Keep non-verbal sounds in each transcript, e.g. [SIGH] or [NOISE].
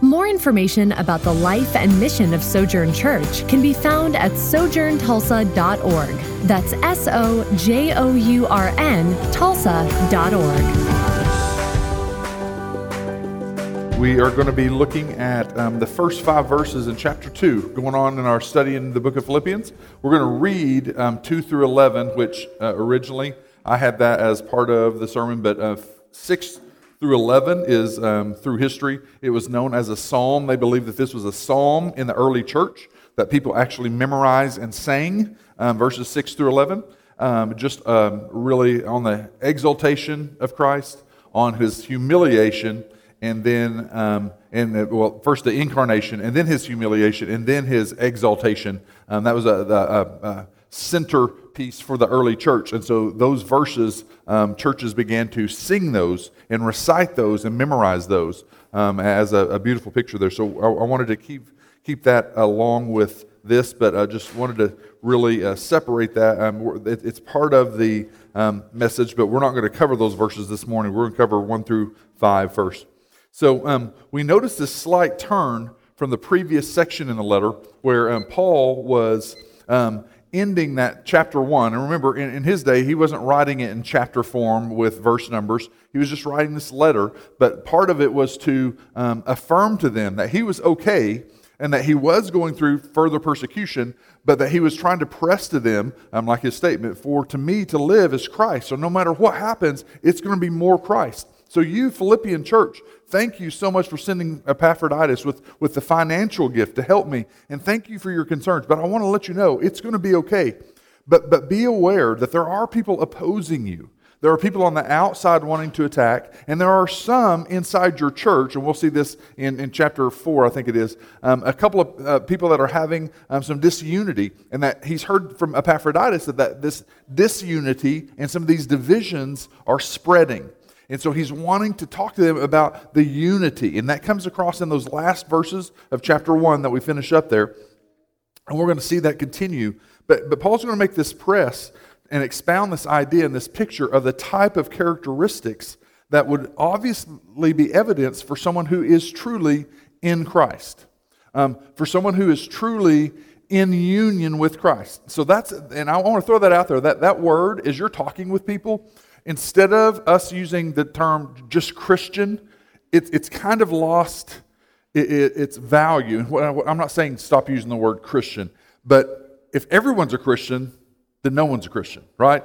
More information about the life and mission of Sojourn Church can be found at sojourntulsa.org. That's S O J O U R N Tulsa.org. We are going to be looking at um, the first five verses in chapter 2, going on in our study in the book of Philippians. We're going to read um, 2 through 11, which uh, originally I had that as part of the sermon, but uh, 6 through 11 is um, through history. It was known as a psalm. They believe that this was a psalm in the early church that people actually memorized and sang, um, verses 6 through 11. Um, just um, really on the exaltation of Christ, on his humiliation, and then, um, and the, well, first the incarnation, and then his humiliation, and then his exaltation. Um, that was a, a, a centerpiece for the early church. And so those verses, um, churches began to sing those and recite those and memorize those um, as a, a, beautiful picture there. So I, I, wanted to keep, keep that along with this, but I just wanted to really uh, separate that. Um, it, it's part of the um, message, but we're not going to cover those verses this morning. We're going to cover 1 through 5 first. So um, we notice this slight turn from the previous section in the letter where um, Paul was um, ending that chapter one. And remember, in, in, his day, he wasn't writing it in chapter form with verse numbers. He was just writing this letter. But part of it was to um, affirm to them that he was okay and that he was going through further persecution, but that he was trying to press to them, um, like his statement, for to me to live is Christ. So no matter what happens, it's going to be more Christ. So, you, Philippian church, thank you so much for sending Epaphroditus with, with the financial gift to help me. And thank you for your concerns. But I want to let you know it's going to be okay. But, but be aware that there are people opposing you. There are people on the outside wanting to attack, and there are some inside your church, and we'll see this in, in chapter 4, I think it is, um, a couple of uh, people that are having um, some disunity, and that he's heard from Epaphroditus that, that this disunity and some of these divisions are spreading. And so he's wanting to talk to them about the unity. And that comes across in those last verses of chapter 1 that we finish up there. And we're going to see that continue. But, but Paul's going to make this press and expound this idea and this picture of the type of characteristics that would obviously be evidence for someone who is truly in Christ, um, for someone who is truly in union with Christ. So that's, and I want to throw that out there. That, that word, as you're talking with people, Instead of us using the term just Christian, it, it's kind of lost it, it, its value. I'm not saying stop using the word Christian, but if everyone's a Christian, then no one's a Christian, right?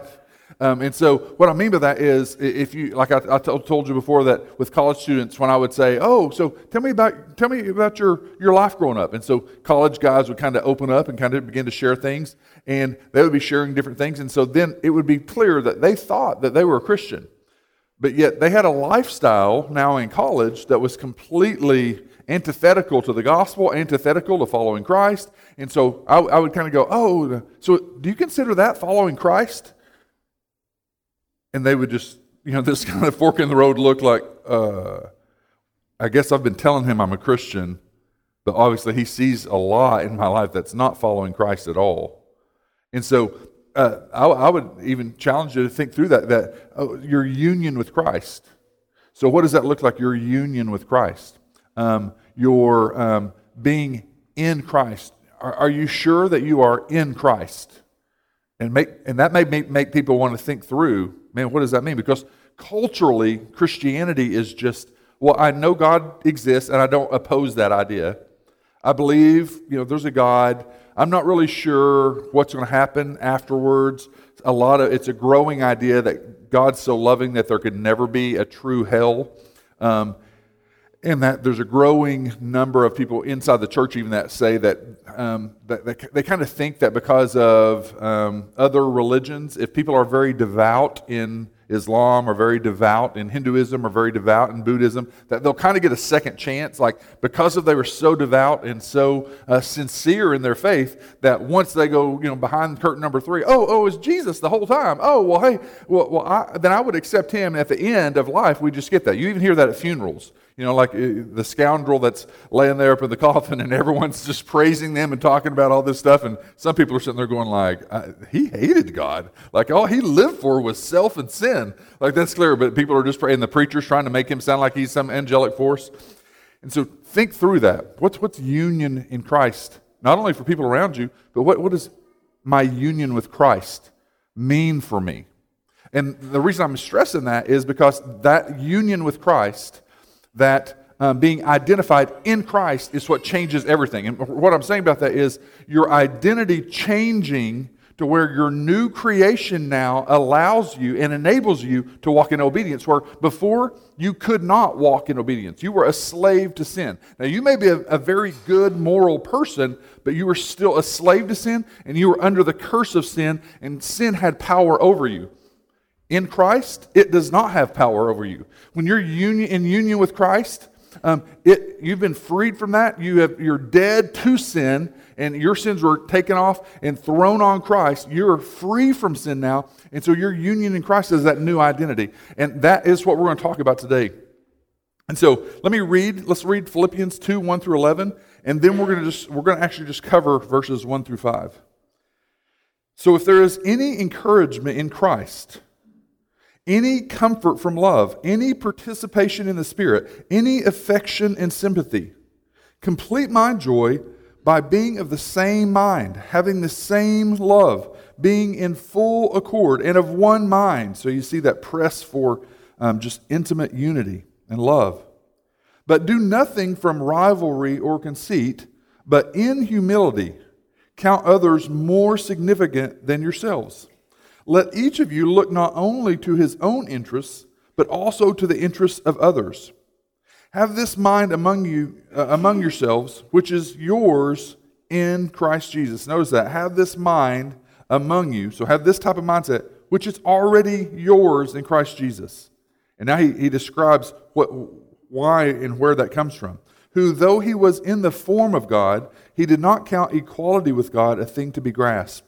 Um, and so, what I mean by that is, if you, like I, I told you before, that with college students, when I would say, "Oh, so tell me about tell me about your your life growing up," and so college guys would kind of open up and kind of begin to share things, and they would be sharing different things, and so then it would be clear that they thought that they were a Christian, but yet they had a lifestyle now in college that was completely antithetical to the gospel, antithetical to following Christ, and so I, I would kind of go, "Oh, so do you consider that following Christ?" And they would just, you know, [LAUGHS] this kind of fork in the road look like, uh, I guess I've been telling him I'm a Christian, but obviously he sees a lot in my life that's not following Christ at all. And so uh, I, I, would even challenge you to think through that, that oh, your union with Christ. So, what does that look like, your union with Christ? Um, your um, being in Christ. Are, are you sure that you are in Christ? And, make, and that may make, people want to think through man, what does that mean? Because culturally, Christianity is just, well, I know God exists and I don't oppose that idea. I believe, you know, there's a God. I'm not really sure what's going to happen afterwards. A lot of it's a growing idea that God's so loving that there could never be a true hell. Um, and that there's a growing number of people inside the church even that say that, um, that, that they kind of think that because of um, other religions if people are very devout in Islam or very devout, in Hinduism or very devout, in Buddhism, that they'll kind of get a second chance, like because of they were so devout and so uh, sincere in their faith that once they go, you know, behind curtain number three, oh, oh, it's Jesus the whole time. Oh, well, hey, well, well I, then I would accept him. At the end of life, we just get that. You even hear that at funerals. You know, like uh, the scoundrel that's laying there up in the [LAUGHS] coffin, and everyone's just praising them and talking about all this stuff. And some people are sitting there going, like, he hated God. Like all he lived for was self and sin. Like that's clear. But people are just praying. The preacher's trying to make him sound like he's some angelic force. And so think through that. What's what's union in Christ? Not only for people around you, but what, what does my union with Christ mean for me? And the reason I'm stressing that is because that union with Christ that um, being identified in Christ is what changes everything. And what I'm saying about that is your identity changing to where your new creation now allows you and enables you to walk in obedience, where before you could not walk in obedience. You were a slave to sin. Now, you may be a, a very good moral person, but you were still a slave to sin, and you were under the curse of sin, and sin had power over you. In Christ, it does not have power over you. When you're union, in union with Christ, um, it, you've been freed from that. You have, you're dead to sin, and your sins were taken off and thrown on Christ. You're free from sin now, and so your union in Christ is that new identity. And that is what we're going to talk about today. And so let me read, let's read Philippians 2, 1 through 11, and then we're going to just, we're going to actually just cover verses 1 through 5. So if there is any encouragement in Christ, any comfort from love, any participation in the Spirit, any affection and sympathy. Complete my joy by being of the same mind, having the same love, being in full accord and of one mind. So you see that press for um, just intimate unity and love. But do nothing from rivalry or conceit, but in humility count others more significant than yourselves. Let each of you look not only to his own interests, but also to the interests of others. Have this mind among you, uh, among yourselves, which is yours in Christ Jesus. Notice that. Have this mind among you. So have this type of mindset, which is already yours in Christ Jesus. And now he, he describes what, why and where that comes from. Who, though he was in the form of God, he did not count equality with God a thing to be grasped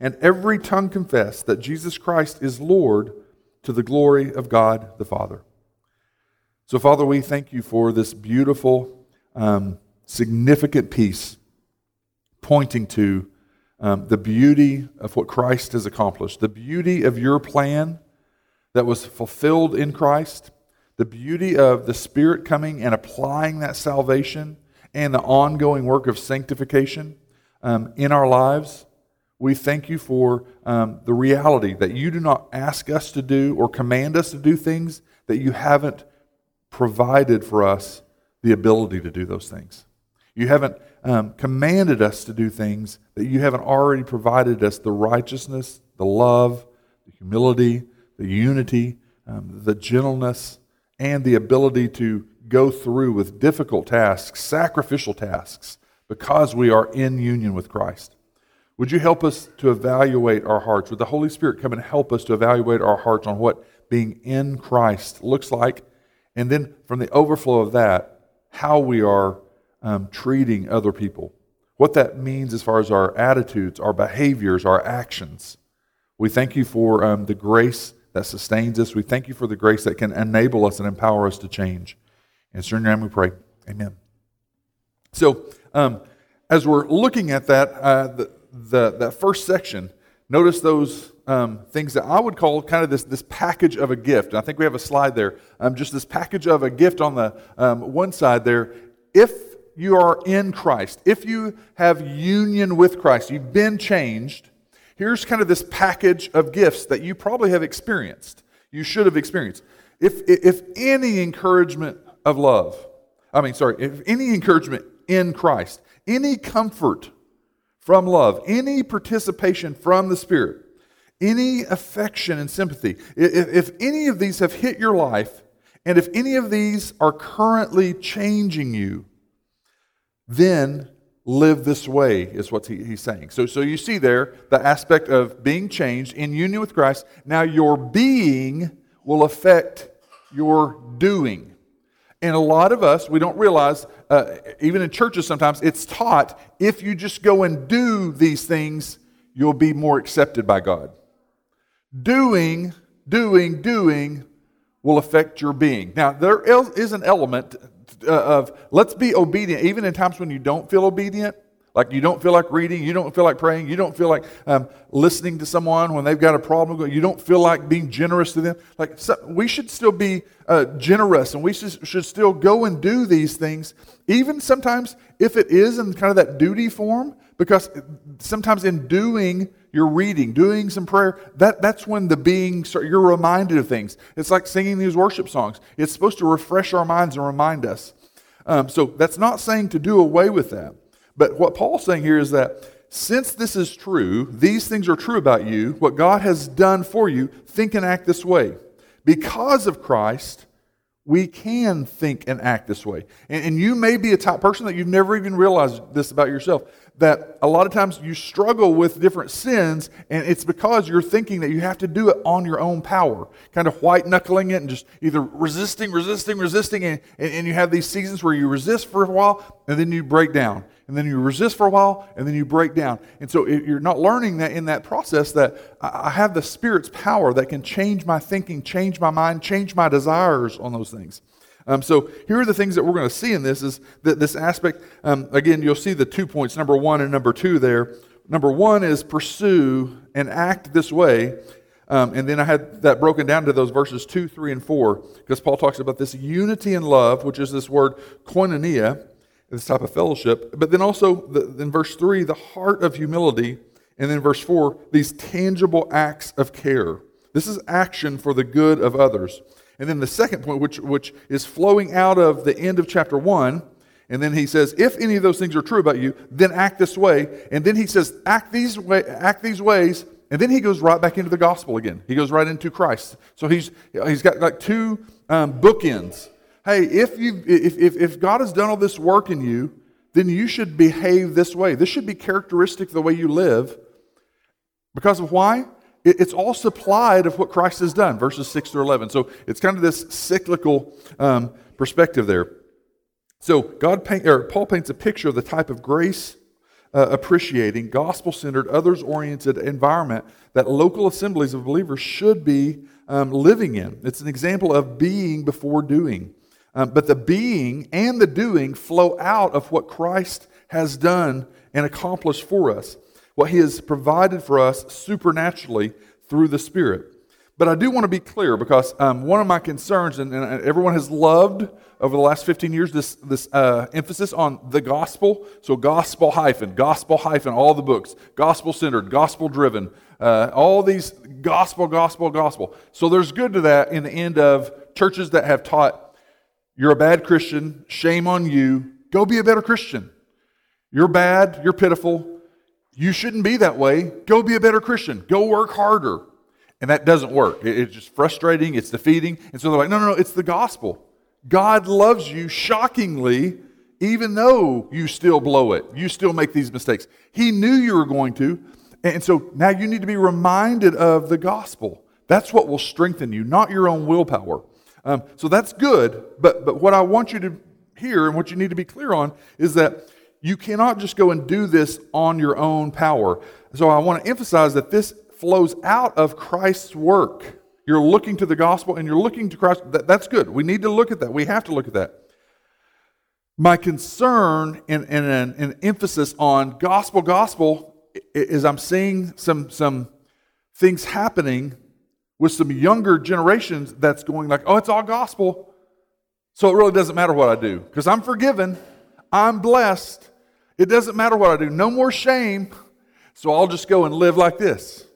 and every tongue confess that Jesus Christ is Lord to the glory of God the Father. So, Father, we thank you for this beautiful, um, significant piece pointing to um, the beauty of what Christ has accomplished, the beauty of your plan that was fulfilled in Christ, the beauty of the Spirit coming and applying that salvation, and the ongoing work of sanctification um, in our lives. We thank you for um, the reality that you do not ask us to do or command us to do things that you haven't provided for us the ability to do those things. You haven't um, commanded us to do things that you haven't already provided us the righteousness, the love, the humility, the unity, um, the gentleness, and the ability to go through with difficult tasks, sacrificial tasks, because we are in union with Christ. Would you help us to evaluate our hearts? Would the Holy Spirit come and help us to evaluate our hearts on what being in Christ looks like? And then from the overflow of that, how we are um, treating other people. What that means as far as our attitudes, our behaviors, our actions. We thank you for um, the grace that sustains us. We thank you for the grace that can enable us and empower us to change. In your name we pray. Amen. So, um, as we're looking at that, uh, the, the, that first section, notice those um, things that I would call kind of this, this package of a gift. I think we have a slide there. Um, just this package of a gift on the um, one side there. If you are in Christ, if you have union with Christ, you've been changed, here's kind of this package of gifts that you probably have experienced. You should have experienced. if, if any encouragement of love, I mean, sorry, if any encouragement in Christ, any comfort from love, any participation from the Spirit, any affection and sympathy, if, if any of these have hit your life, and if any of these are currently changing you, then live this way, is what he, he's saying. So, so you see there the aspect of being changed in union with Christ. Now, your being will affect your doing. And a lot of us, we don't realize, uh, even in churches sometimes, it's taught if you just go and do these things, you'll be more accepted by God. Doing, doing, doing will affect your being. Now, there is an element uh, of let's be obedient, even in times when you don't feel obedient. Like you don't feel like reading, you don't feel like praying, you don't feel like um, listening to someone when they've got a problem, you don't feel like being generous to them. Like so we should still be uh, generous and we should, should still go and do these things, even sometimes if it is in kind of that duty form, because sometimes in doing your reading, doing some prayer, that, that's when the being, you're reminded of things. It's like singing these worship songs. It's supposed to refresh our minds and remind us. Um, so that's not saying to do away with that. But what Paul's saying here is that since this is true, these things are true about you, what God has done for you, think and act this way. Because of Christ, we can think and act this way. And, and, you may be a type person that you've never even realized this about yourself that a lot of times you struggle with different sins, and it's because you're thinking that you have to do it on your own power, kind of white knuckling it and just either resisting, resisting, resisting, and, and you have these seasons where you resist for a while and then you break down and then you resist for a while, and then you break down. And so you're not learning that in that process that I have the Spirit's power that can change my thinking, change my mind, change my desires on those things. Um, so here are the things that we're going to see in this is that this aspect, um, again, you'll see the two points, number one and number two there. Number one is pursue and act this way. Um, and then I had that broken down to those verses two, three, and four, because Paul talks about this unity in love, which is this word koinonia, this type of fellowship. But then also the, in verse 3, the heart of humility. And then verse 4, these tangible acts of care. This is action for the good of others. And then the second point, which, which is flowing out of the end of chapter 1, and then he says, if any of those things are true about you, then act this way. And then he says, act these, way, act these ways. And then he goes right back into the gospel again. He goes right into Christ. So he's, he's got like two um, bookends hey, if, you, if, if, if God has done all this work in you, then you should behave this way. This should be characteristic of the way you live. Because of why? It's all supplied of what Christ has done, verses 6 through 11. So it's kind of this cyclical um, perspective there. So God paint, or Paul paints a picture of the type of grace uh, appreciating, gospel centered, others oriented environment that local assemblies of believers should be um, living in. It's an example of being before doing. Um, but the being and the doing flow out of what Christ has done and accomplished for us, what he has provided for us supernaturally through the Spirit. But I do want to be clear because um, one of my concerns, and, and, everyone has loved over the last 15 years this, this uh, emphasis on the gospel. So, gospel hyphen, gospel hyphen, all the books, gospel centered, gospel driven, uh, all these gospel, gospel, gospel. So, there's good to that in the end of churches that have taught you're a bad Christian. Shame on you. Go be a better Christian. You're bad. You're pitiful. You shouldn't be that way. Go be a better Christian. Go work harder. And that doesn't work. It's just frustrating. It's defeating. And so they're like, no, no, no, it's the gospel. God loves you shockingly, even though you still blow it. You still make these mistakes. He knew you were going to. And so now you need to be reminded of the gospel. That's what will strengthen you, not your own willpower. Um, so that's good, but, but what I want you to hear and what you need to be clear on is that you cannot just go and do this on your own power. So I want to emphasize that this flows out of Christ's work. You're looking to the gospel and you're looking to Christ. That, that's good. We need to look at that. We have to look at that. My concern and, and an, an emphasis on gospel, gospel is I'm seeing some, some things happening with some younger generations that's going like, oh, it's all gospel. So it really doesn't matter what I do because I'm forgiven. I'm blessed. It doesn't matter what I do. No more shame. So I'll just go and live like this.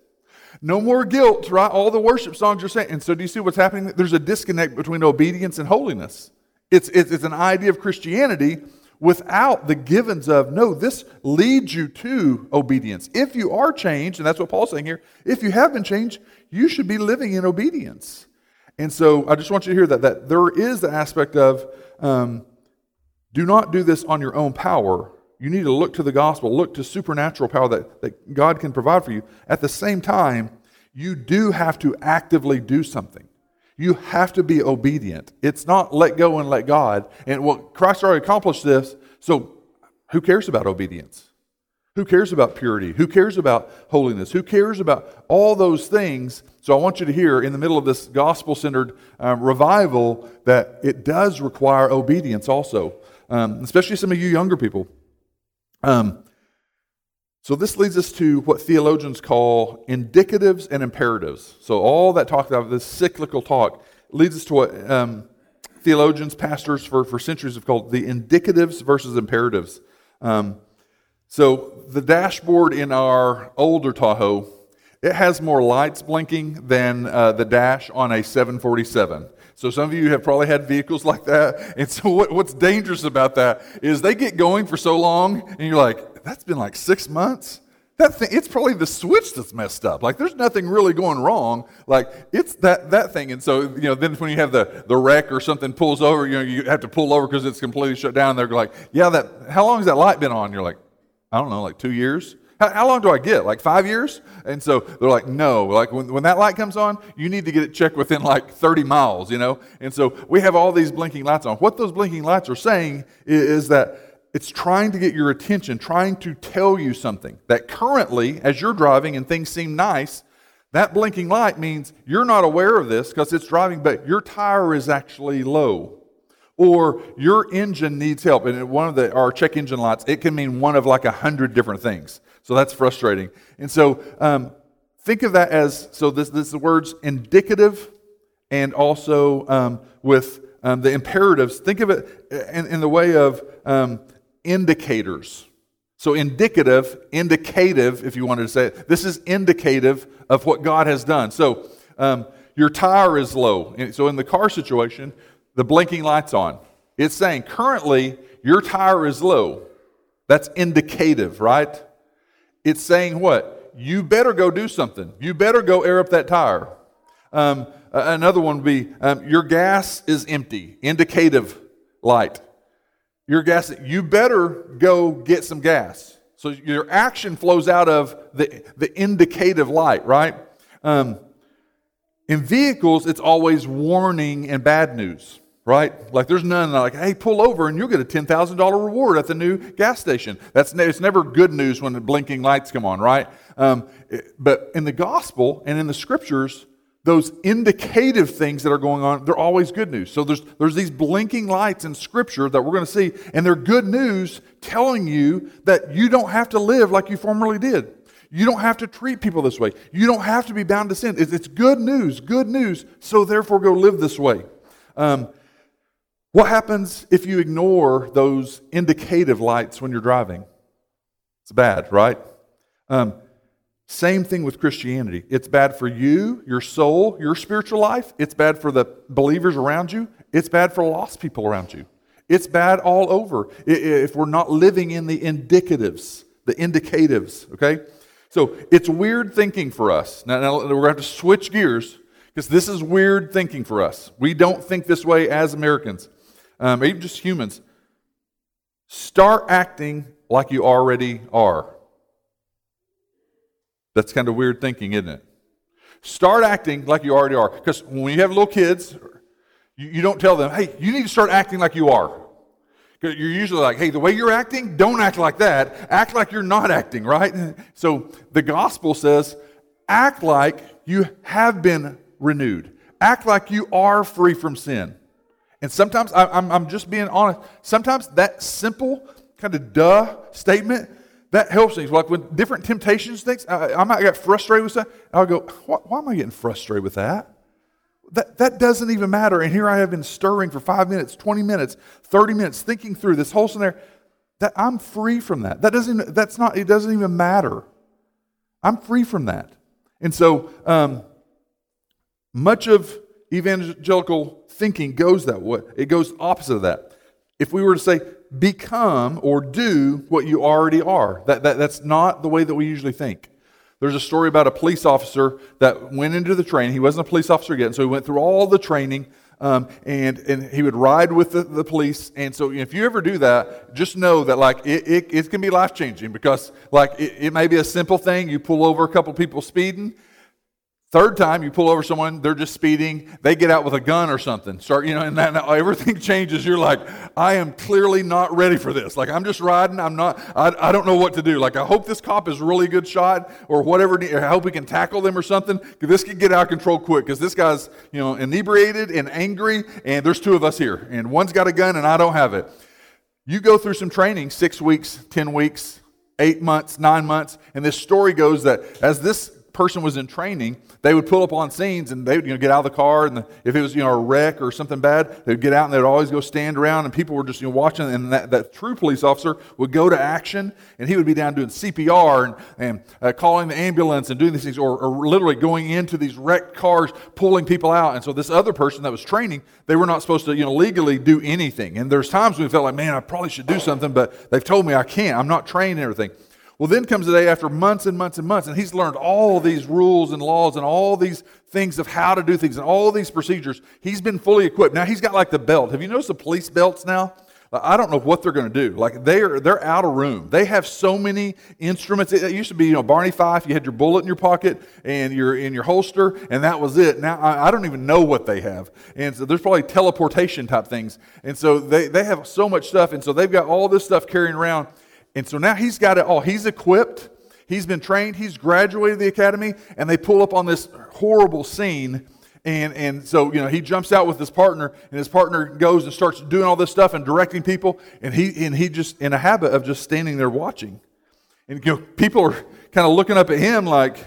No more guilt, right? All the worship songs are saying. And so, do you see what's happening? There's a disconnect between obedience and holiness. It's, it's, it's an idea of Christianity without the givens of, no, this leads you to obedience. If you are changed, and that's what Paul's saying here, if you have been changed, you should be living in obedience. And so I just want you to hear that, that there is the aspect of um, do not do this on your own power. You need to look to the gospel, look to supernatural power that, that God can provide for you. At the same time, you do have to actively do something. You have to be obedient. It's not let go and let God. And well, Christ already accomplished this, so who cares about obedience? Who cares about purity? Who cares about holiness? Who cares about all those things? So I want you to hear in the middle of this gospel centered um, revival that it does require obedience also, um, especially some of you younger people. Um, so this leads us to what theologians call indicatives and imperatives. So all that talk about this cyclical talk leads us to what um, theologians, pastors for, for centuries have called the indicatives versus imperatives. Um, so the dashboard in our older Tahoe, it has more lights blinking than uh, the dash on a 747. So some of you have probably had vehicles [LAUGHS] like that. And so what, what's dangerous about that is they get going for so long, and you're like, that's been like six months. That thing, it's probably the switch that's messed up. Like there's nothing really going wrong. Like it's that that thing. And so you know, then when you have the the wreck or something pulls over, you know, you have to pull over because it's completely shut down. They're like, yeah, that. How long has that light been on? You're like, I don't know, like two years? How, how, long do I get? Like five years? And so they're like, no. Like when, when that light comes on, you need to get it checked within like 30 miles, you know? And so we have all these blinking lights on. What those blinking lights are saying is, is that it's trying to get your attention, trying to tell you something. That currently, as you're driving and things seem nice, that blinking light means you're not aware of this because it's driving, but your tire is actually low or your engine needs help. And one of the our check engine lights, it can mean one of like a hundred different things. So that's frustrating. And so um, think of that as so this this the words indicative, and also um, with um, the imperatives. Think of it in, in the way of um, indicators. So indicative, indicative, if you wanted to say it. This is indicative of what God has done. So um, your tire is low. So in the car situation, the blinking light's on. It's saying currently your tire is low. That's indicative, right? It's saying what? You better go do something. You better go air up that tire. Um, another one would be um, your gas is empty. Indicative light. Your gas, you better go get some gas. So your action flows out of the, the indicative light, right? Um, in vehicles, it's always warning and bad news right? Like there's none like, hey, pull over and you'll get a $10,000 reward at the new gas station. That's it's never good news when the blinking lights come on, right? Um, but in the gospel and in the scriptures, those indicative things that are going on, they're always good news. So there's, there's these blinking lights in Scripture that we're going to see, and they're good news telling you that you don't have to live like you formerly did. You don't have to treat people this way. You don't have to be bound to sin. It's, it's good news, good news. So therefore, go live this way. Um, what happens if you ignore those indicative lights when you're driving? It's bad, right? Um, same thing with Christianity. It's bad for you, your soul, your spiritual life. It's bad for the believers around you. It's bad for lost people around you. It's bad all over if we're not living in the indicatives, the indicatives, okay? So it's weird thinking for us. Now, now we're going to have to switch gears because this is weird thinking for us. We don't think this way as Americans um, even just humans, start acting like you already are. That's kind of weird thinking, isn't it? Start acting like you already are. Because when you have little kids, you, you don't tell them, hey, you need to start acting like you are. You're usually like, hey, the way you're acting, don't act like that. Act like you're not acting, right? [LAUGHS] So the gospel says, act like you have been renewed. Act like you are free from sin. And sometimes, I'm, I'm just being honest, sometimes that simple, kind of duh statement, that helps things. Like when different temptations things, I, I might get frustrated with that. I'll go, why, why am I getting frustrated with that? That, that doesn't even matter. And here I have been stirring for five minutes, 20 minutes, 30 minutes, thinking through this whole scenario. That I'm free from that. That doesn't, that's not, it doesn't even matter. I'm free from that. And so, um, much of evangelical thinking goes that way. It goes opposite of that. If we were to say, become or do what you already are, that, that, that's not the way that we usually think. There's a story about a police officer that went into the training. He wasn't a police officer yet, so he went through all the training, um, and, and he would ride with the, the police. And so if you ever do that, just know that like it, it, it can be life changing because like it, it may be a simple thing. You pull over a couple people speeding, Third time, you pull over someone, they're just speeding, they get out with a gun or something. Start, you know, and [LAUGHS] everything changes. You're like, I am clearly not ready for this. Like, I'm just riding, I'm not, I, I don't know what to do. Like, I hope this cop is really good shot or whatever. I hope we can tackle them or something. This could get out of control quick because this guy's, you know, inebriated and angry, and there's two of us here, and one's got a gun and I don't have it. You go through some training, six weeks, 10 weeks, eight months, nine months, and this story goes that as this person was in training, they would pull up on scenes and they would you know, get out of the car. And the, if it was you know, a wreck or something bad, they'd get out and they'd always go stand around. And people were just you know, watching. And that, that true police officer would go to action and he would be down doing CPR and, and uh, calling the ambulance and doing these things or, or literally going into these wrecked cars, pulling people out. And so this other person that was training, they were not supposed to you know, legally do anything. And there's times when we felt like, man, I probably should do something, but they've told me I can't. I'm not trained and everything. Well, then comes the day after months and months and months, and he's learned all these rules and laws and all these things of how to do things and all these procedures. He's been fully equipped. Now he's got like the belt. Have you noticed the police belts now? I don't know what they're going to do. Like they're they're out of room. They have so many instruments. It used to be, you know, Barney Fife. You had your bullet in your pocket and you're in your holster, and that was it. Now I, I, don't even know what they have. And so there's probably teleportation type things. And so they they have so much stuff, and so they've got all this stuff carrying around. And so now he's got it all. He's equipped, he's been trained, he's graduated the academy, and they pull up on this horrible scene. And, and so, you know, he jumps out with his partner, and his partner goes and starts doing all this stuff and directing people, and he, and he just in a habit of just standing there watching. And you know, people are kind of looking up at him like,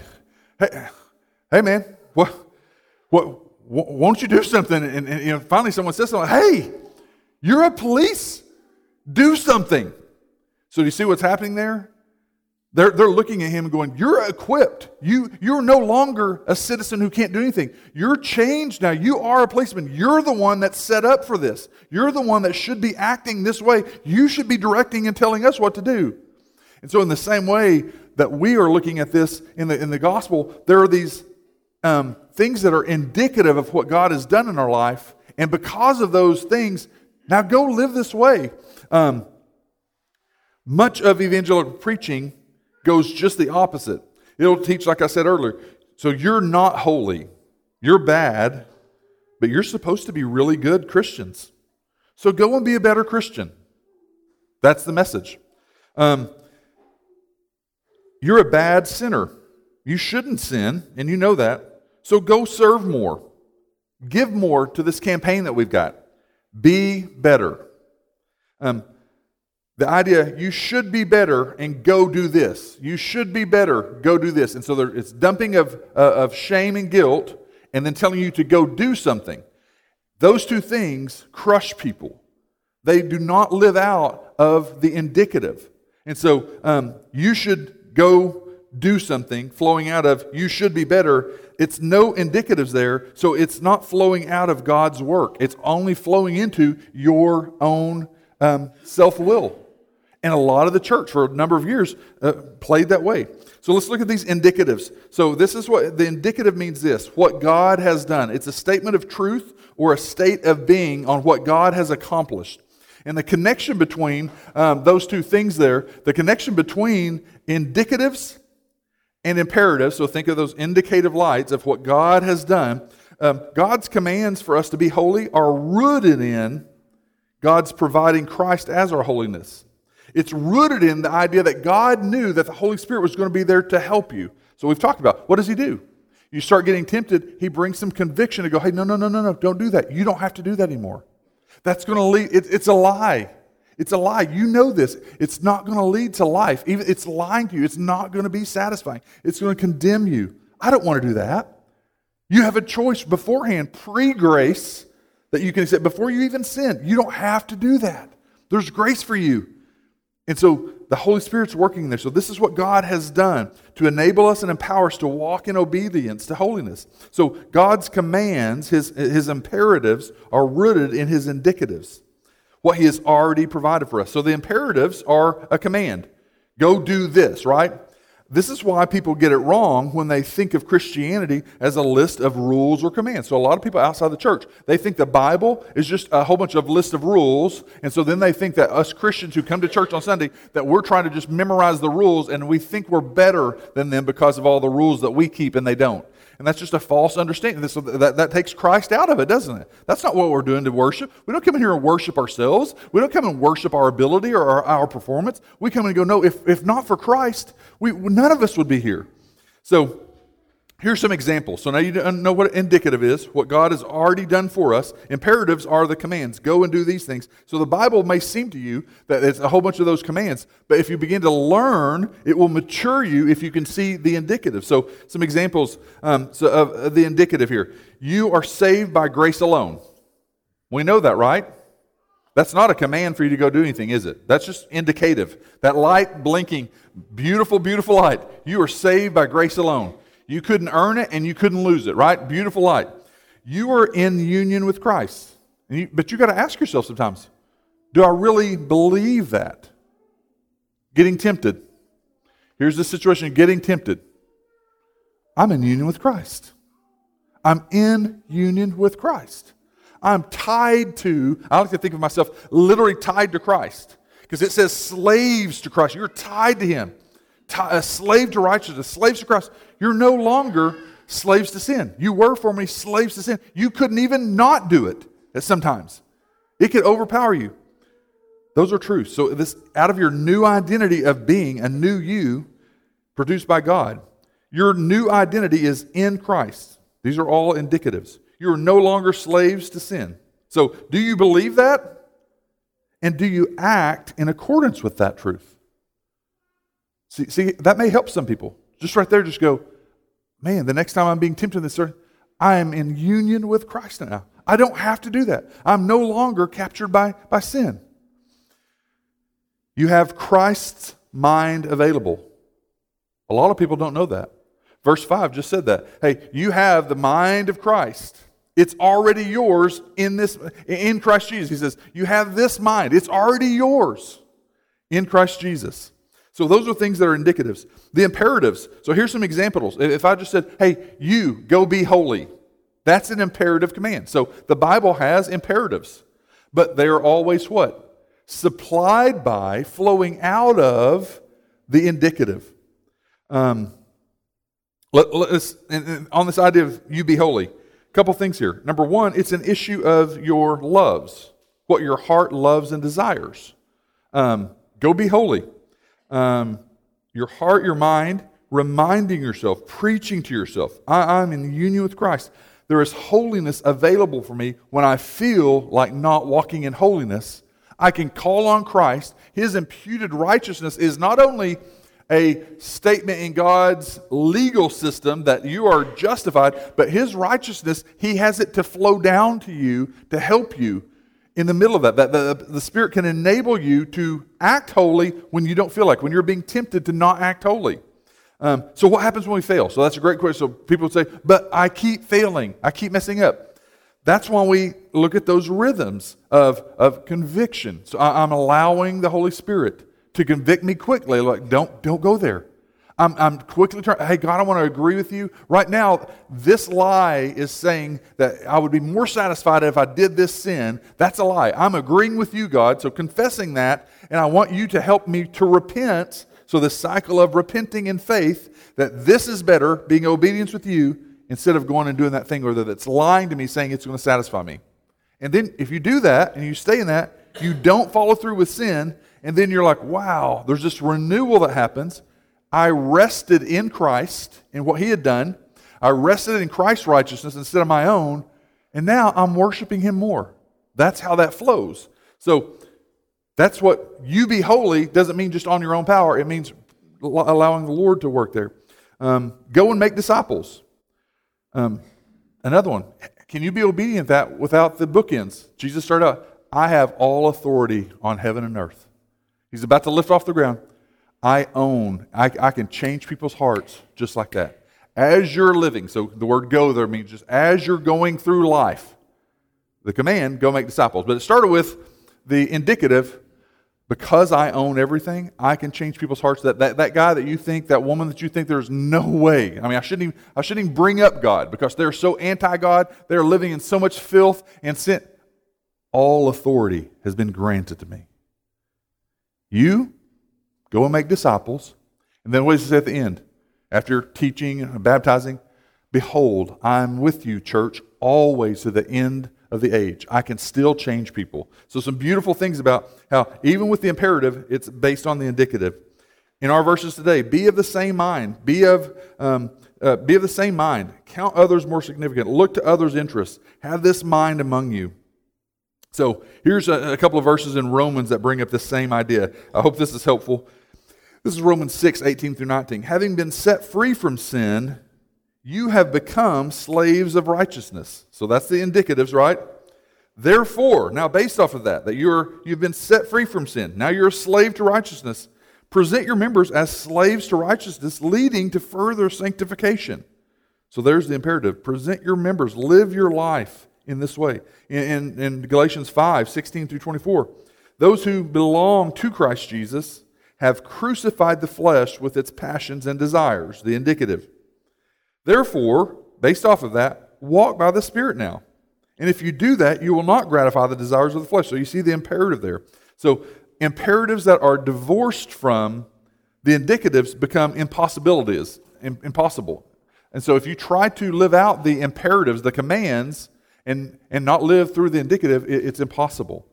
hey, hey man, what, what, won't you do something? And, and know, finally someone says something, hey, you're a police, do something. So do you see what's happening there? They're, they're looking at him and going, You're equipped. You, you're no longer a citizen who can't do anything. You're changed now. You are a policeman. You're the one that's set up for this. You're the one that should be acting this way. You should be directing and telling us what to do. And so, in the same way that we are looking at this in the, in the gospel, there are these um, things that are indicative of what God has done in our life. And because of those things, now go live this way. Um, much of evangelical preaching goes just the opposite. It'll teach, like I said earlier, so you're not holy, you're bad, but you're supposed to be really good Christians. So go and be a better Christian. That's the message. Um, you're a bad sinner. You shouldn't sin, and you know that. So go serve more. Give more to this campaign that we've got. Be better. Um, the idea, you should be better and go do this. You should be better, go do this. And so there, it's dumping of, uh, of shame and guilt and then telling you to go do something. Those two things crush people. They do not live out of the indicative. And so um, you should go do something flowing out of you should be better. It's no indicatives there, so it's not flowing out of God's work. It's only flowing into your own um, self will. And a lot of the church for a number of years uh, played that way. So let's look at these indicatives. So this is what the indicative means this what God has done. It's a statement of truth or a state of being on what God has accomplished. And the connection between um, those two things there, the connection between indicatives and imperatives, so think of those indicative lights of what God has done. Um, God's commands for us to be holy are rooted in God's providing Christ as our holiness. It's rooted in the idea that God knew that the Holy Spirit was going to be there to help you. So we've talked about what does He do? You start getting tempted, He brings some conviction to go, hey, no, no, no, no, no, don't do that. You don't have to do that anymore. That's going to lead, it, it's a lie. It's a lie. You know this. It's not going to lead to life. Even it's lying to you. It's not going to be satisfying. It's going to condemn you. I don't want to do that. You have a choice beforehand, pre-grace, that you can accept before you even sin. You don't have to do that. There's grace for you. And so the Holy Spirit's working there. So this is what God has done to enable us and empower us to walk in obedience to holiness. So God's commands, his, his imperatives, are rooted in his indicatives, what he has already provided for us. So the imperatives are a command. Go do this, right? This is why people get it wrong when they think of Christianity as a list of rules or commands. So a lot of people outside the church, they think the Bible is just a whole bunch of list of rules, and so then they think that us Christians who come to church on Sunday that we're trying to just memorize the rules and we think we're better than them because of all the rules that we keep and they don't. And that's just a false understanding. So that, that takes Christ out of it, doesn't it? That's not what we're doing to worship. We don't come in here and worship ourselves. We don't come and worship our ability or our, our performance. We come and go, no, if, if not for Christ, we, none of us would be here. So Here's some examples. So now you know what indicative is, what God has already done for us. Imperatives are the commands go and do these things. So the Bible may seem to you that it's a whole bunch of those commands, but if you begin to learn, it will mature you if you can see the indicative. So some examples um, so of the indicative here. You are saved by grace alone. We know that, right? That's not a command for you to go do anything, is it? That's just indicative. That light blinking, beautiful, beautiful light. You are saved by grace alone. You couldn't earn it and you couldn't lose it, right? Beautiful light. You are in union with Christ. You, but you got to ask yourself sometimes do I really believe that? Getting tempted. Here's the situation getting tempted. I'm in union with Christ. I'm in union with Christ. I'm tied to, I like to think of myself literally tied to Christ because it says slaves to Christ. You're tied to Him a uh, slave to righteousness, slaves to Christ, you're no longer slaves to sin. You were formerly slaves to sin. You couldn't even not do it at sometimes. It could overpower you. Those are true. So this out of your new identity of being a new you produced by God, your new identity is in Christ. These are all indicatives. You are no longer slaves to sin. So, do you believe that? And do you act in accordance with that truth? See, see, that may help some people. Just right there, just go, man, the next time I'm being tempted in this earth, I am in union with Christ now. I don't have to do that. I'm no longer captured by, by sin. You have Christ's mind available. A lot of people don't know that. Verse 5 just said that. Hey, you have the mind of Christ. It's already yours in this in Christ Jesus. He says, "You have this mind. It's already yours in Christ Jesus." So those are things that are indicatives. The imperatives. So here's some examples. If I just said, hey, you go be holy, that's an imperative command. So the Bible has imperatives, but they are always what? Supplied by, flowing out of the indicative. Um, let, us on this idea of you be holy, a couple things here. Number one, it's an issue of your loves, what your heart loves and desires. Um, go be holy um, your heart, your mind, reminding yourself, preaching to yourself, I, I'm in union with Christ. There is holiness available for me when I feel like not walking in holiness. I can call on Christ. His imputed righteousness is not only a statement in God's legal system that you are justified, but His righteousness, He has it to flow down to you to help you in the middle of that. That the, the Spirit can enable you to act holy when you don't feel like, when you're being tempted to not act holy. Um, so, what happens when we fail? So, that's a great question. So, people say, but I keep failing, I keep messing up. That's why we look at those rhythms of, of conviction. So, I, I'm allowing the Holy Spirit to convict me quickly. Like, don't, don't go there. I'm, I'm quickly trying, hey, God, I want to agree with you. Right now, this lie is saying that I would be more satisfied if I did this sin. That's a lie. I'm agreeing with you, God, so confessing that, and I want you to help me to repent. So, the cycle of repenting in faith that this is better, being obedience with you, instead of going and doing that thing or that that's lying to me saying it's going to satisfy me. And then, if you do that and you stay in that, you don't follow through with sin, and then you're like, wow, there's this renewal that happens. I rested in Christ in what He had done. I rested in Christ's righteousness instead of my own, and now I'm worshiping Him more. That's how that flows. So that's what you be holy doesn't mean just on your own power, it means allowing the Lord to work there. Um, go and make disciples. Um, another one. Can you be obedient that without the bookends? Jesus started out, I have all authority on heaven and earth. He's about to lift off the ground. I own, I, I can change people's hearts just like that. As you're living, so the word go there means just as you're going through life, the command, go make disciples. But it started with the indicative, because I own everything, I can change people's hearts. That, that, that guy that you think, that woman that you think there's no way. I mean, I shouldn't even, I shouldn't even bring up God because they're so anti God. They're living in so much filth and sin. All authority has been granted to me. You go and make disciples. And then what does say at the end? After teaching and baptizing, behold, I'm with you, church, always to the end of the age. I can still change people. So, some beautiful things about how, even with the imperative, it's based on the indicative. In our verses today, be of the same mind. Be of, um, uh, be of the same mind. Count others more significant. Look to others' interests. Have this mind among you. So, here's a, a couple of verses in Romans that bring up the same idea. I hope this is helpful. This is Romans 6, 18 through 19. Having been set free from sin, you have become slaves of righteousness. So that's the indicatives, right? Therefore, now based off of that, that you're you've been set free from sin. Now you're a slave to righteousness. Present your members as slaves to righteousness, leading to further sanctification. So there's the imperative. Present your members, live your life in this way. In, in, in Galatians 5, 16 through 24. Those who belong to Christ Jesus have crucified the flesh with its passions and desires, the indicative. Therefore, based off of that, walk by the Spirit now. And if you do that, you will not gratify the desires of the flesh. So you see the imperative there. So imperatives that are divorced from the indicatives become impossibilities, impossible. And so if you try to live out the imperatives, the commands, and, and not live through the indicative, it, it's impossible.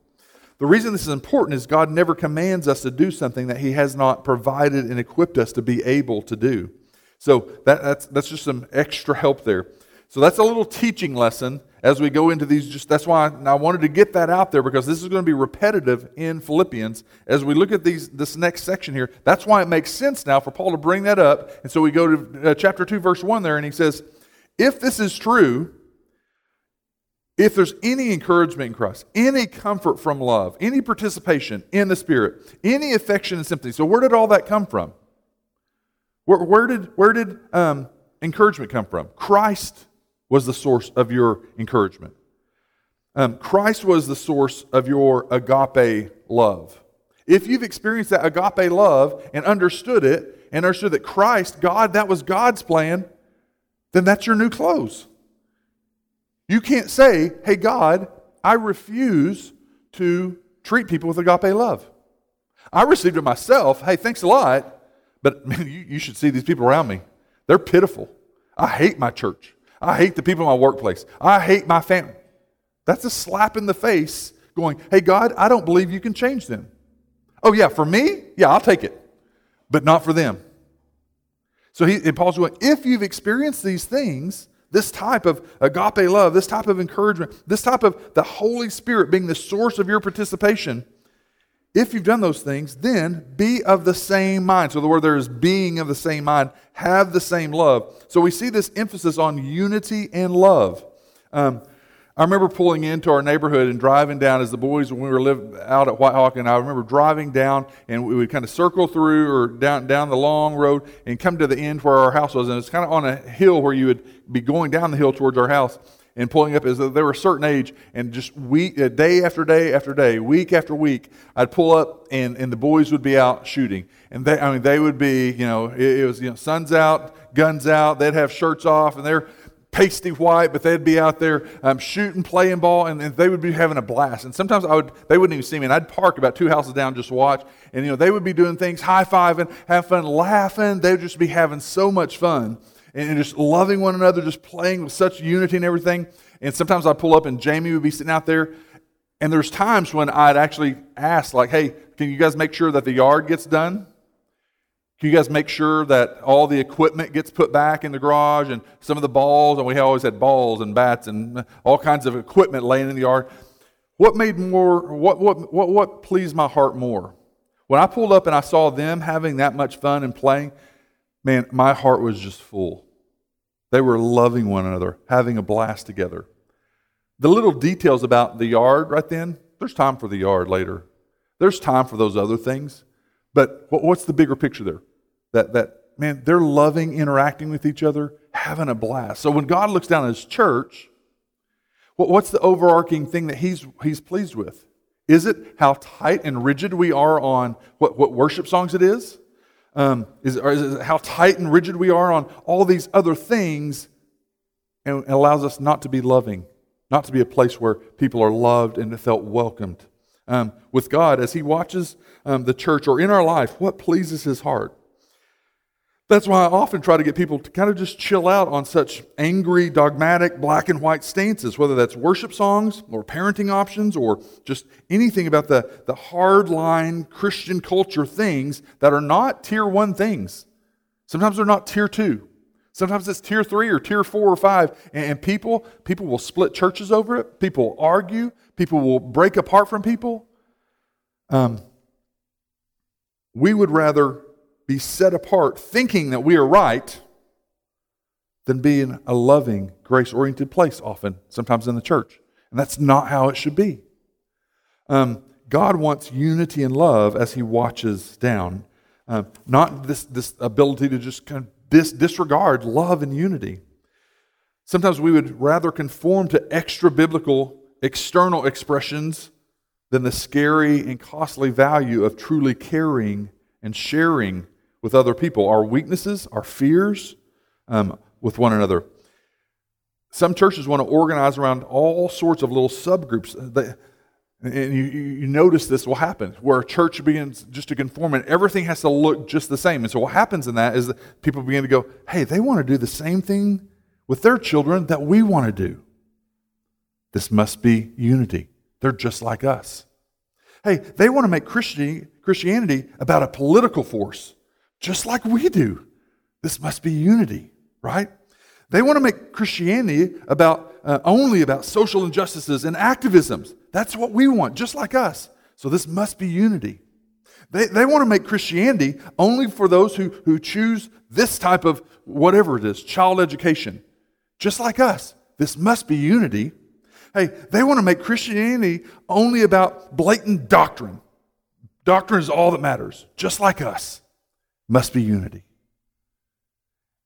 The reason this is important is God never commands us to do something that He has not provided and equipped us to be able to do. So that, that's, that's just some extra help there. So that's a little teaching lesson as we go into these. Just that's why I wanted to get that out there because this is going to be repetitive in Philippians as we look at these this next section here. That's why it makes sense now for Paul to bring that up. And so we go to uh, chapter two, verse one there, and he says, "If this is true." If there's any encouragement in Christ, any comfort from love, any participation in the Spirit, any affection and sympathy. So, where did all that come from? Where, where did, where did um, encouragement come from? Christ was the source of your encouragement. Um, Christ was the source of your agape love. If you've experienced that agape love and understood it, and understood that Christ, God, that was God's plan, then that's your new clothes. You can't say, hey, God, I refuse to treat people with agape love. I received it myself. Hey, thanks a lot. But [LAUGHS] man, you, you should see these people around me. They're pitiful. I hate my church. I hate the people in my workplace. I hate my family. That's a slap in the face going, hey, God, I don't believe you can change them. Oh, yeah, for me? Yeah, I'll take it. But not for them. So he, and Paul's going, if you've experienced these things, this type of agape love, this type of encouragement, this type of the Holy Spirit being the source of your participation, if you've done those things, then be of the same mind. So the word there is being of the same mind, have the same love. So we see this emphasis on unity and love. Um, I remember pulling into our neighborhood and driving down as the boys when we were live out at White Hawk, and I remember driving down and we would kind of circle through or down down the long road and come to the end where our house was, and it's kind of on a hill where you would be going down the hill towards our house and pulling up as they were a certain age and just week uh, day after day after day week after week i'd pull up and, and the boys would be out shooting and they i mean they would be you know it, it was you know sun's out guns out they'd have shirts off and they're pasty white but they'd be out there um, shooting playing ball and, and, they would be having a blast and sometimes i would they wouldn't even see me and i'd park about two houses down just watch and you know they would be doing things high-fiving having fun laughing they would just be having so much fun and just loving one another, just playing with such unity and everything. And sometimes I'd pull up and Jamie would be sitting out there. And there's times when I'd actually ask, like, hey, can you guys make sure that the yard gets done? Can you guys make sure that all the equipment gets put back in the garage and some of the balls, and we always had balls and bats and all kinds of equipment laying in the yard. What made more, what, what, what, what pleased my heart more? When I pulled up and I saw them having that much fun and playing, man, my heart was just full. They were loving one another, having a blast together. The little details about the yard right then, there's time for the yard later. There's time for those other things. But what's the bigger picture there? That, that, man, they're loving, interacting with each other, having a blast. So when God looks down at his church, what's the overarching thing that he's, he's pleased with? Is it how tight and rigid we are on what, what worship songs it is? Um, is, or is it how tight and rigid we are on all these other things and allows us not to be loving, not to be a place where people are loved and felt welcomed? Um, with God, as He watches um, the church or in our life, what pleases His heart? That's why I often try to get people to kind of just chill out on such angry, dogmatic, black and white stances, whether that's worship songs or parenting options or just anything about the, the hardline Christian culture things that are not tier one things. Sometimes they're not tier two. Sometimes it's tier three or tier four or five. And, people, people will split churches over it. People will argue. People will break apart from people. Um, we would rather be set apart thinking that we are right than being a loving, grace oriented place, often, sometimes in the church. And that's not how it should be. Um, God wants unity and love as He watches down, uh, not this, this ability to just kind of dis- disregard love and unity. Sometimes we would rather conform to extra biblical external expressions than the scary and costly value of truly caring and sharing with other people, our weaknesses, our fears um, with one another. Some churches want to organize around all sorts of little subgroups. That, and you, you notice this will happen where a church begins just to conform and everything has to look just the same. And so what happens in that is that people begin to go, hey, they want to do the same thing with their children that we want to do. This must be unity. They're just like us. Hey, they want to make Christianity about a political force just like we do. This must be unity, right? They want to make Christianity about uh, only about social injustices and activisms. That's what we want, just like us. So this must be unity. They, they want to make Christianity only for those who, who choose this type of whatever it is, child education, just like us. This must be unity. Hey, they want to make Christianity only about blatant doctrine. Doctrine is all that matters, just like us must be unity.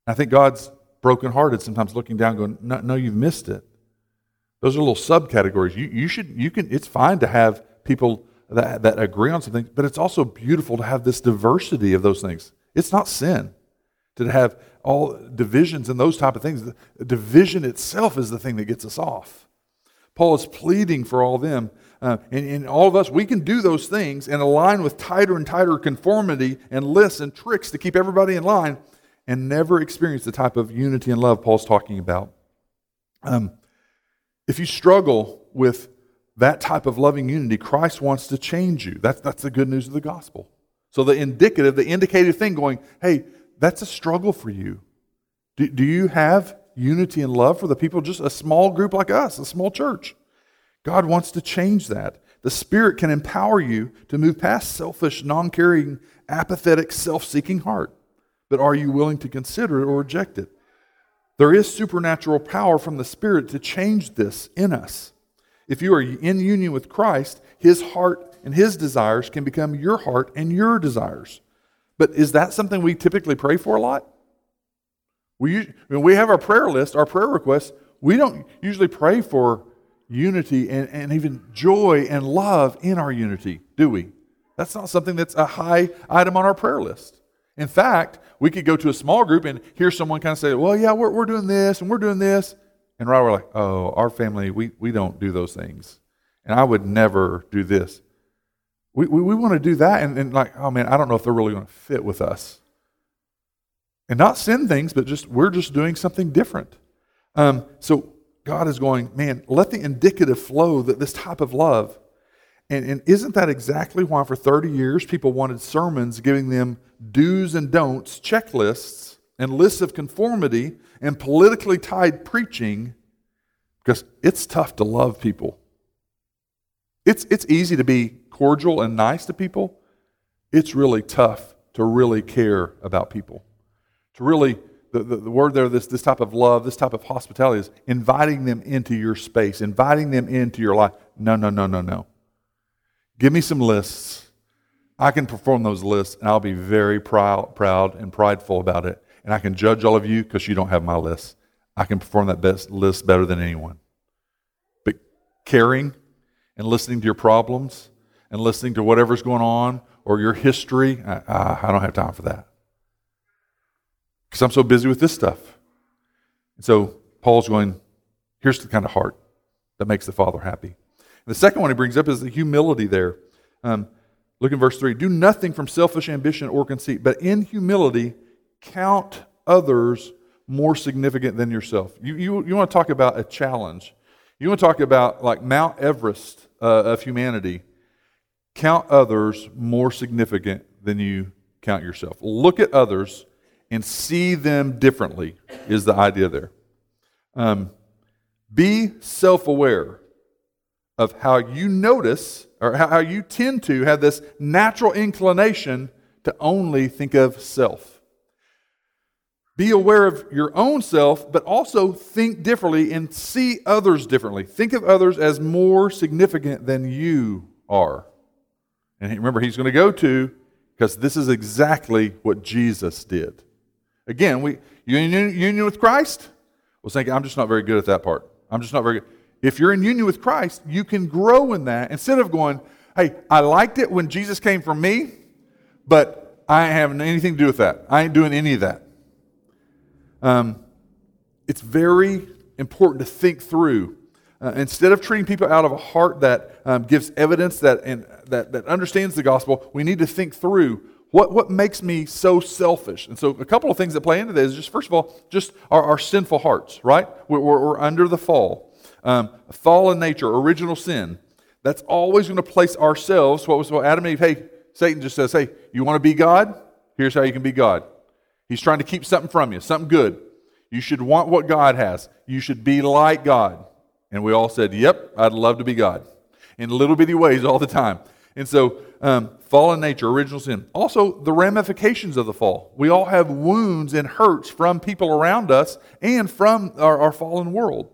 I think God's brokenhearted sometimes looking down going, no, no, you've missed it. Those are little subcategories. You, you should, you can, it's fine to have people that, that agree on something, but it's also beautiful to have this diversity of those things. It's not sin to have all divisions and those type of things. The division itself is the thing that gets us off. Paul is pleading for all them uh, and, and all of us, we can do those things and align with tighter and tighter conformity and lists and tricks to keep everybody in line and never experience the type of unity and love Paul's talking about. Um, if you struggle with that type of loving unity, Christ wants to change you. That's, that's the good news of the gospel. So the indicative, the indicative thing going, hey, that's a struggle for you. Do, do you have unity and love for the people, just a small group like us, a small church? God wants to change that. The Spirit can empower you to move past selfish, non caring, apathetic, self seeking heart. But are you willing to consider it or reject it? There is supernatural power from the Spirit to change this in us. If you are in union with Christ, His heart and His desires can become your heart and your desires. But is that something we typically pray for a lot? We, when we have our prayer list, our prayer requests, we don't usually pray for unity and, and even joy and love in our unity, do we? That's not something that's a high item on our prayer list. In fact, we could go to a small group and hear someone kind of say, Well, yeah, we're, we're doing this and we're doing this. And right we're like, Oh, our family, we, we don't do those things. And I would never do this. We, we, we want to do that and, and like, oh man, I don't know if they're really going to fit with us. And not sin things, but just we're just doing something different. Um, so God is going, man, let the indicative flow that this type of love. And, and isn't that exactly why for 30 years people wanted sermons giving them do's and don'ts, checklists, and lists of conformity and politically tied preaching? Because it's tough to love people. It's, it's easy to be cordial and nice to people. It's really tough to really care about people, to really the, the, the, word there, this, this type of love, this type of hospitality is inviting them into your space, inviting them into your life. No, no, no, no, no. Give me some lists. I can perform those lists, and I'll be very proud, proud and prideful about it. And I can judge all of you because you don't have my list. I can perform that best list better than anyone. But caring and listening to your problems and listening to whatever's going on or your history, I, I don't have time for that. Because I'm so busy with this stuff. So Paul's going, here's the kind of heart that makes the Father happy. The second one he brings up is the humility there. Um, look in verse 3 Do nothing from selfish ambition or conceit, but in humility count others more significant than yourself. You, you, you want to talk about a challenge. You want to talk about like Mount Everest uh, of humanity. Count others more significant than you count yourself. Look at others and see them differently, is the idea there. Um, be self aware of how you notice or how you tend to have this natural inclination to only think of self. Be aware of your own self, but also think differently and see others differently. Think of others as more significant than you are. And remember, he's going to go to, because this is exactly what Jesus did. Again, we, in union with Christ? Well, thinking, I'm just not very good at that part. I'm just not very good. If you're in union with Christ, you can grow in that instead of going, hey, I liked it when Jesus came for me, but I ain't have anything to do with that. I ain't doing any of that. Um, it's very important to think through. Uh, instead of treating people out of a heart that um, gives evidence that, and, that, that understands the gospel, we need to think through what, what makes me so selfish? And so, a couple of things that play into this is just, first of all, just our, our sinful hearts, right? We're, we're, we're under the fall. Um, fallen nature, original sin. That's always going to place ourselves. What was what Adam and Eve? Hey, Satan just says, hey, you want to be God? Here's how you can be God. He's trying to keep something from you, something good. You should want what God has. You should be like God. And we all said, yep, I'd love to be God. In little bitty ways all the time. And so, um, fallen nature, original sin. Also, the ramifications of the fall. We all have wounds and hurts from people around us and from our, our fallen world.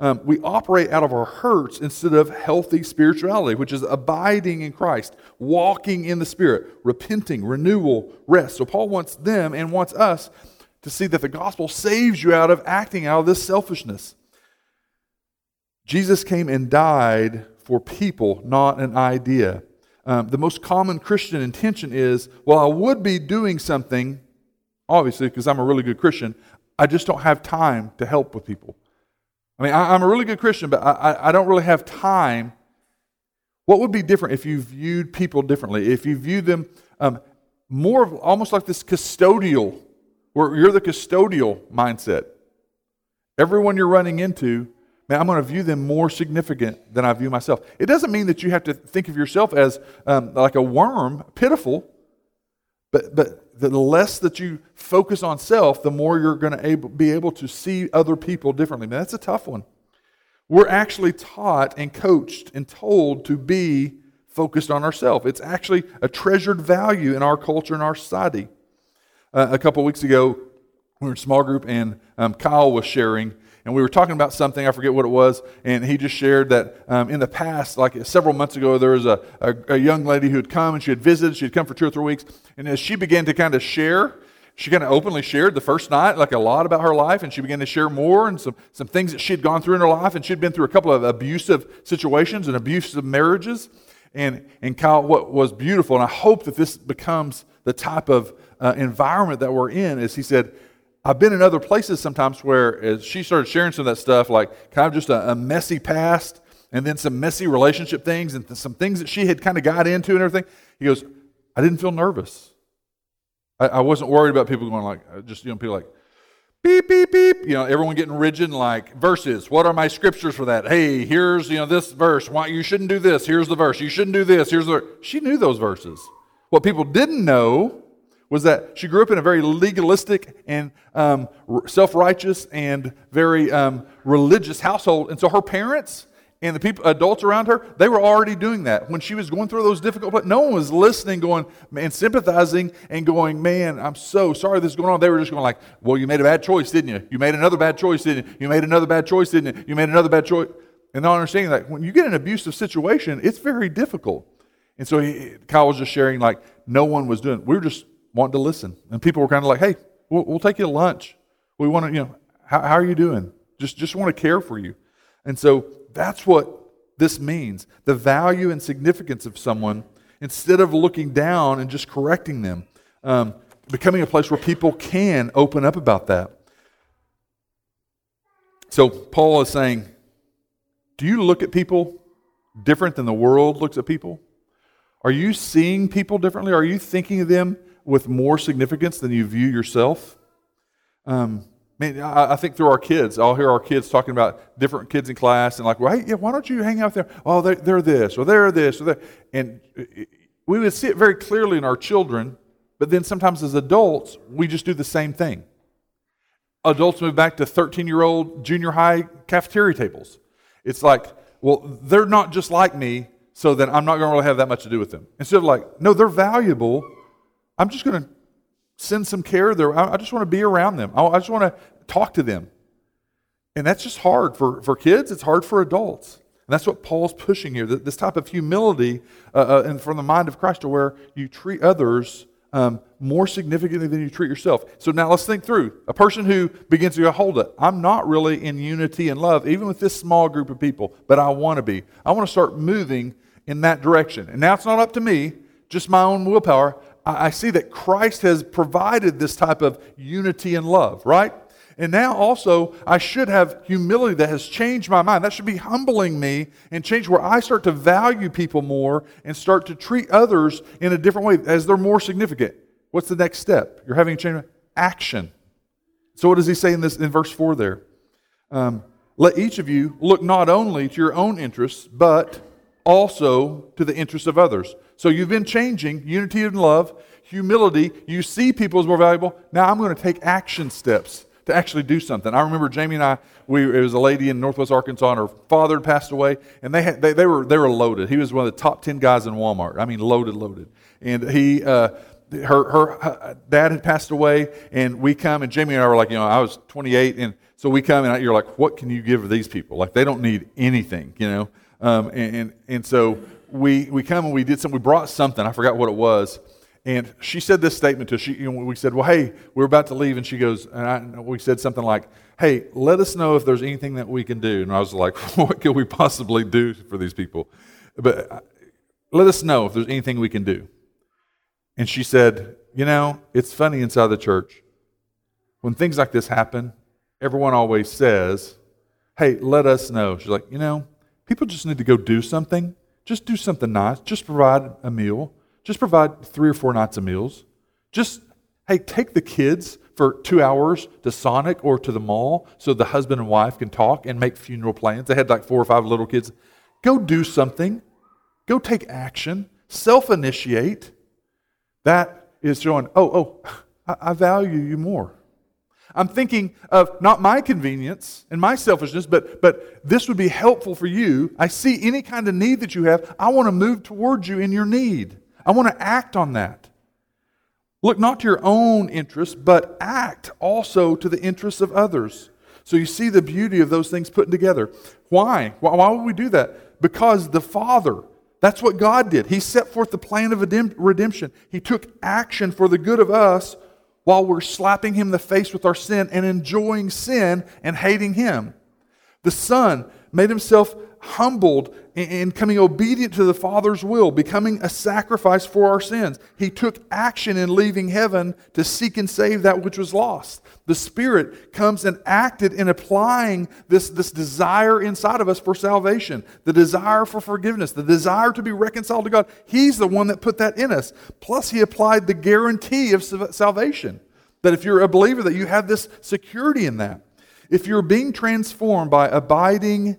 Um, we operate out of our hurts instead of healthy spirituality, which is abiding in Christ, walking in the Spirit, repenting, renewal, rest. So, Paul wants them and wants us to see that the gospel saves you out of acting out of this selfishness. Jesus came and died for people, not an idea. Um, the most common Christian intention is, well, I would be doing something, obviously, because I'm a really good Christian. I just don't have time to help with people. I mean, I, am a really good Christian, but I, I don't really have time. What would be different if you viewed people differently? If you viewed them um, more of almost like this custodial, where you're the custodial mindset. Everyone you're running into man, I'm going to view them more significant than I view myself. It doesn't mean that you have to think of yourself as um, like a worm, pitiful, but, but the less that you focus on self, the more you're going to be able to see other people differently. Man, that's a tough one. We're actually taught and coached and told to be focused on ourselves. It's actually a treasured value in our culture and our society. Uh, a couple weeks ago, we were in a small group, and um, Kyle was sharing and we were talking about something, I forget what it was, and he just shared that um, in the past, like several months ago, there was a, a, a, young lady who had come and she had visited, she had come for two or three weeks, and as she began to kind of share, she kind of openly shared the first night, like a lot about her life, and she began to share more and some, some things that she had gone through in her life, and she'd been through a couple of abusive situations and abusive marriages. And, and Kyle, what was beautiful, and I hope that this becomes the type of uh, environment that we're in, is he said, I've been in other places sometimes where as she started sharing some of that stuff, like kind of just a, a messy past and then some messy relationship things and th- some things that she had kind of got into and everything. He goes, I didn't feel nervous. I, I wasn't worried about people going like, uh, just, you know, people like, beep, beep, beep. You know, everyone getting rigid like verses. What are my scriptures for that? Hey, here's, you know, this verse. Why you shouldn't do this. Here's the verse. You shouldn't do this. Here's the She knew those verses. What people didn't know was that she grew up in a very legalistic and um, self righteous and very um, religious household. And so her parents and the people, adults around her, they were already doing that. When she was going through those difficult but no one was listening, going and sympathizing and going, man, I'm so sorry this is going on. They were just going like, well, you made a bad choice, didn't you? You made another bad choice, didn't you? You made another bad choice, didn't you? You made another bad choice. And not understanding that when you get an abusive situation, it's very difficult. And so he, Kyle was just sharing, like, no one was doing We were just wanting to listen. And people were kind of like, hey, we'll, we'll take you to lunch. We want to, you know, how, how are you doing? Just, just want to care for you. And so that's what this means the value and significance of someone instead of looking down and just correcting them. Um, becoming a place where people can open up about that. So Paul is saying, do you look at people different than the world looks at people? Are you seeing people differently? Are you thinking of them with more significance than you view yourself? Um, man, I, I, think through our kids, I'll hear our kids talking about different kids in class and like, well, yeah, why don't you hang out there? Oh, they're, they're this or they're this or that. And we would see it very clearly in our children, but then sometimes as adults, we just do the same thing. Adults move back to 13 year old junior high cafeteria tables. It's like, well, they're not just like me, so then I'm not going to really have that much to do with them. Instead of like, no, they're valuable. I'm just going to send some care there. I, just want to be around them. I, just want to talk to them. And that's just hard for, for kids, it's hard for adults. And that's what Paul's pushing here this type of humility uh, uh, and from the mind of Christ to where you treat others um, more significantly than you treat yourself. So now let's think through. A person who begins to go, hold it, I'm not really in unity and love, even with this small group of people, but I want to be. I want to start moving in that direction. And now it's not up to me, just my own willpower. I, see that Christ has provided this type of unity and love, right? And now also, I should have humility that has changed my mind. That should be humbling me and change where I start to value people more and start to treat others in a different way as they're more significant. What's the next step? You're having a change of action. So what does he say in this in verse 4 there? Um, Let each of you look not only to your own interests, but also to the interests of others. So you've been changing unity and love, humility. You see people as more valuable. Now I'm going to take action steps to actually do something. I remember Jamie and I, we, it was a lady in Northwest Arkansas, and her father had passed away, and they, had, they, they, were, they were loaded. He was one of the top 10 guys in Walmart. I mean, loaded, loaded. And he, uh, her, her, her dad had passed away, and we come, and Jamie and I were like, you know, I was 28, and so we come, and you're like, what can you give these people? Like, they don't need anything, you know? Um, and, and, and so we, we come and we did something, we brought something, I forgot what it was and she said this statement to us. She, you know, we said, Well, hey, we're about to leave. And she goes, and I, we said something like, Hey, let us know if there's anything that we can do. And I was like, [LAUGHS] What can we possibly do for these people? But uh, let us know if there's anything we can do. And she said, You know, it's funny inside the church. When things like this happen, everyone always says, Hey, let us know. She's like, You know, people just need to go do something. Just do something nice. Just provide a meal just provide three or four nights of meals. Just, hey, take the kids for two hours to Sonic or to the mall so the husband and wife can talk and make funeral plans. They had like four or five little kids. Go do something. Go take action. Self initiate. That is showing, oh, oh, [LAUGHS] I, I value you more. I'm thinking of not my convenience and my selfishness, but, but this would be helpful for you. I see any kind of need that you have. I want to move towards you in your need. I want to act on that. Look not to your own interests, but act also to the interests of others. So you see the beauty of those things put together. Why? Why would we do that? Because the Father, that's what God did. He set forth the plan of redemption. He took action for the good of us while we're slapping Him in the face with our sin and enjoying sin and hating Him. The Son made Himself humbled and coming obedient to the Father's will, becoming a sacrifice for our sins. He took action in leaving heaven to seek and save that which was lost. The Spirit comes and acted in applying this, this desire inside of us for salvation, the desire for forgiveness, the desire to be reconciled to God. He's the one that put that in us. Plus, He applied the guarantee of salvation. That if you're a believer, that you have this security in that. If you're being transformed by abiding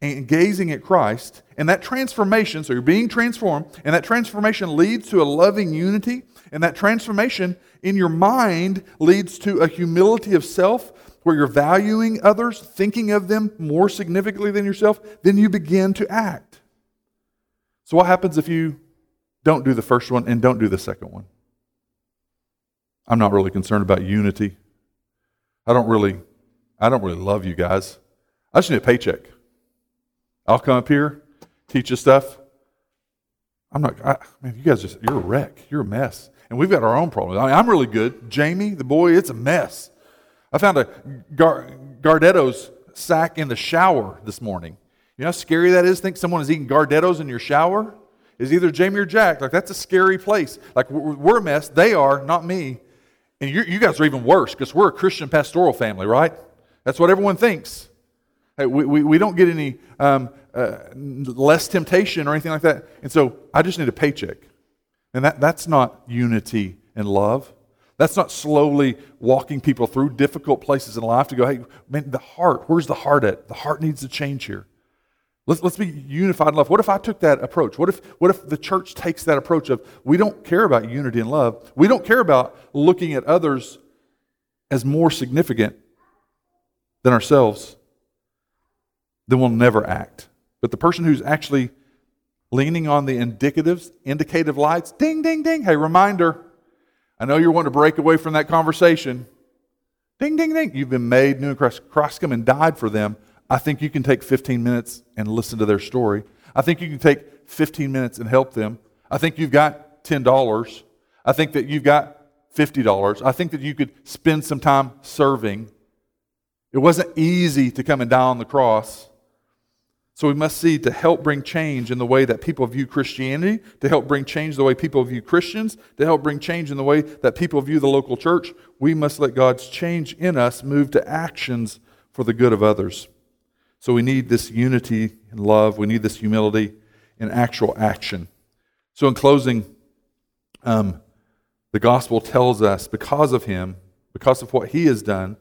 and gazing at Christ, and that transformation, so you're being transformed, and that transformation leads to a loving unity, and that transformation in your mind leads to a humility of self where you're valuing others, thinking of them more significantly than yourself, then you begin to act. So, what happens if you don't do the first one and don't do the second one? I'm not really concerned about unity. I don't really, I don't really love you guys. I just need a paycheck. I'll come up here, teach you stuff. I'm not, I, man, you guys just, you're a wreck. You're a mess. And we've got our own problems. I mean, I'm really good. Jamie, the boy, it's a mess. I found a Gar- Gardetto's sack in the shower this morning. You know how scary that is? Think someone is eating Gardettos in your shower? Is either Jamie or Jack. Like, that's a scary place. Like, we're a mess. They are, not me. And you guys are even worse because we're a Christian pastoral family, right? That's what everyone thinks. Hey, we, we, we don't get any um, uh, less temptation or anything like that. And so I just need a paycheck. And that, that's not unity and love. That's not slowly walking people through difficult places in life to go, hey, man, the heart, where's the heart at? The heart needs to change here. Let's, let's be unified in love. What if I took that approach? What if, what if the church takes that approach of we don't care about unity and love? We don't care about looking at others as more significant than ourselves, then we'll never act. But the person who's actually leaning on the indicatives, indicative lights, ding, ding, ding, hey, reminder, I know you're wanting to break away from that conversation. Ding, ding, ding. You've been made new in Christ. Christ come and died for them. I think you can take 15 minutes and listen to their story. I think you can take 15 minutes and help them. I think you've got $10. I think that you've got $50. I think that you could spend some time serving. It wasn't easy to come and die on the cross. So we must see to help bring change in the way that people view Christianity, to help bring change the way people view Christians, to help bring change in the way that people view the local church, we must let God's change in us move to actions for the good of others. So we need this unity and love. We need this humility in actual action. So, in closing, um, the gospel tells us because of him, because of what he has done,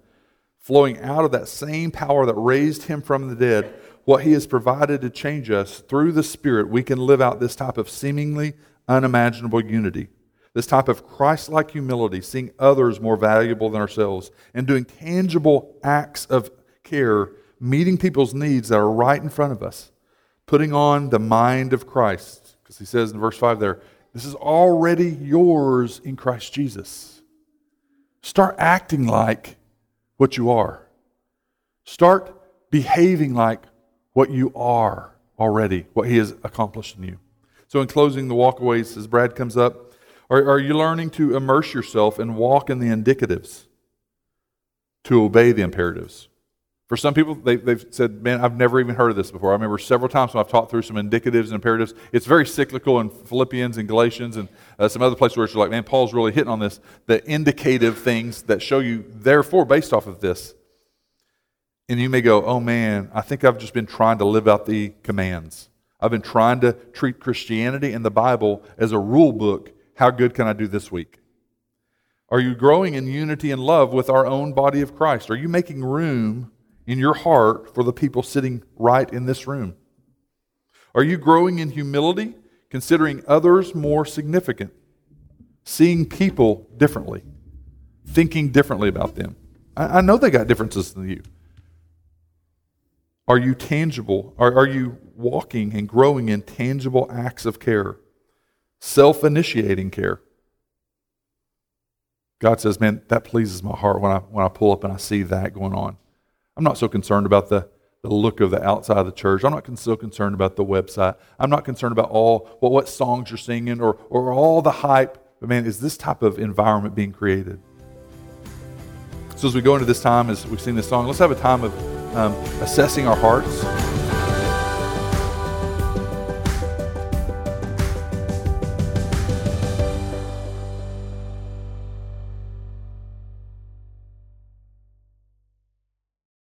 flowing out of that same power that raised him from the dead, what he has provided to change us through the Spirit, we can live out this type of seemingly unimaginable unity. This type of Christ like humility, seeing others more valuable than ourselves, and doing tangible acts of care, meeting people's needs that are right in front of us, putting on the mind of Christ. Because he says in verse 5 there, this is already yours in Christ Jesus. Start acting like what you are. Start behaving like what you are already, what He has accomplished in you. So, in closing, the walkaways, as Brad comes up, are, are you learning to immerse yourself and walk in the indicatives to obey the imperatives? For some people, they, have said, Man, I've never even heard of this before. I remember several times when I've taught through some indicatives and imperatives. It's very cyclical in Philippians and Galatians and uh, some other places where it's like, Man, Paul's really hitting on this. The indicative things that show you, therefore, based off of this. And you may go, Oh man, I think I've just been trying to live out the commands. I've been trying to treat Christianity and the Bible as a rule book. How good can I do this week? Are you growing in unity and love with our own body of Christ? Are you making room? In your heart for the people sitting right in this room? Are you growing in humility, considering others more significant, seeing people differently, thinking differently about them? I, I know they got differences than you. Are you tangible? Are, are you walking and growing in tangible acts of care, self initiating care? God says, man, that pleases my heart when I, when I pull up and I see that going on. I'm not so concerned about the, the look of the outside of the church. I'm not so concerned about the website. I'm not concerned about all what, what songs you're singing or, or all the hype. But man, is this type of environment being created? So as we go into this time, as we've seen this song, let's have a time of um, assessing our hearts.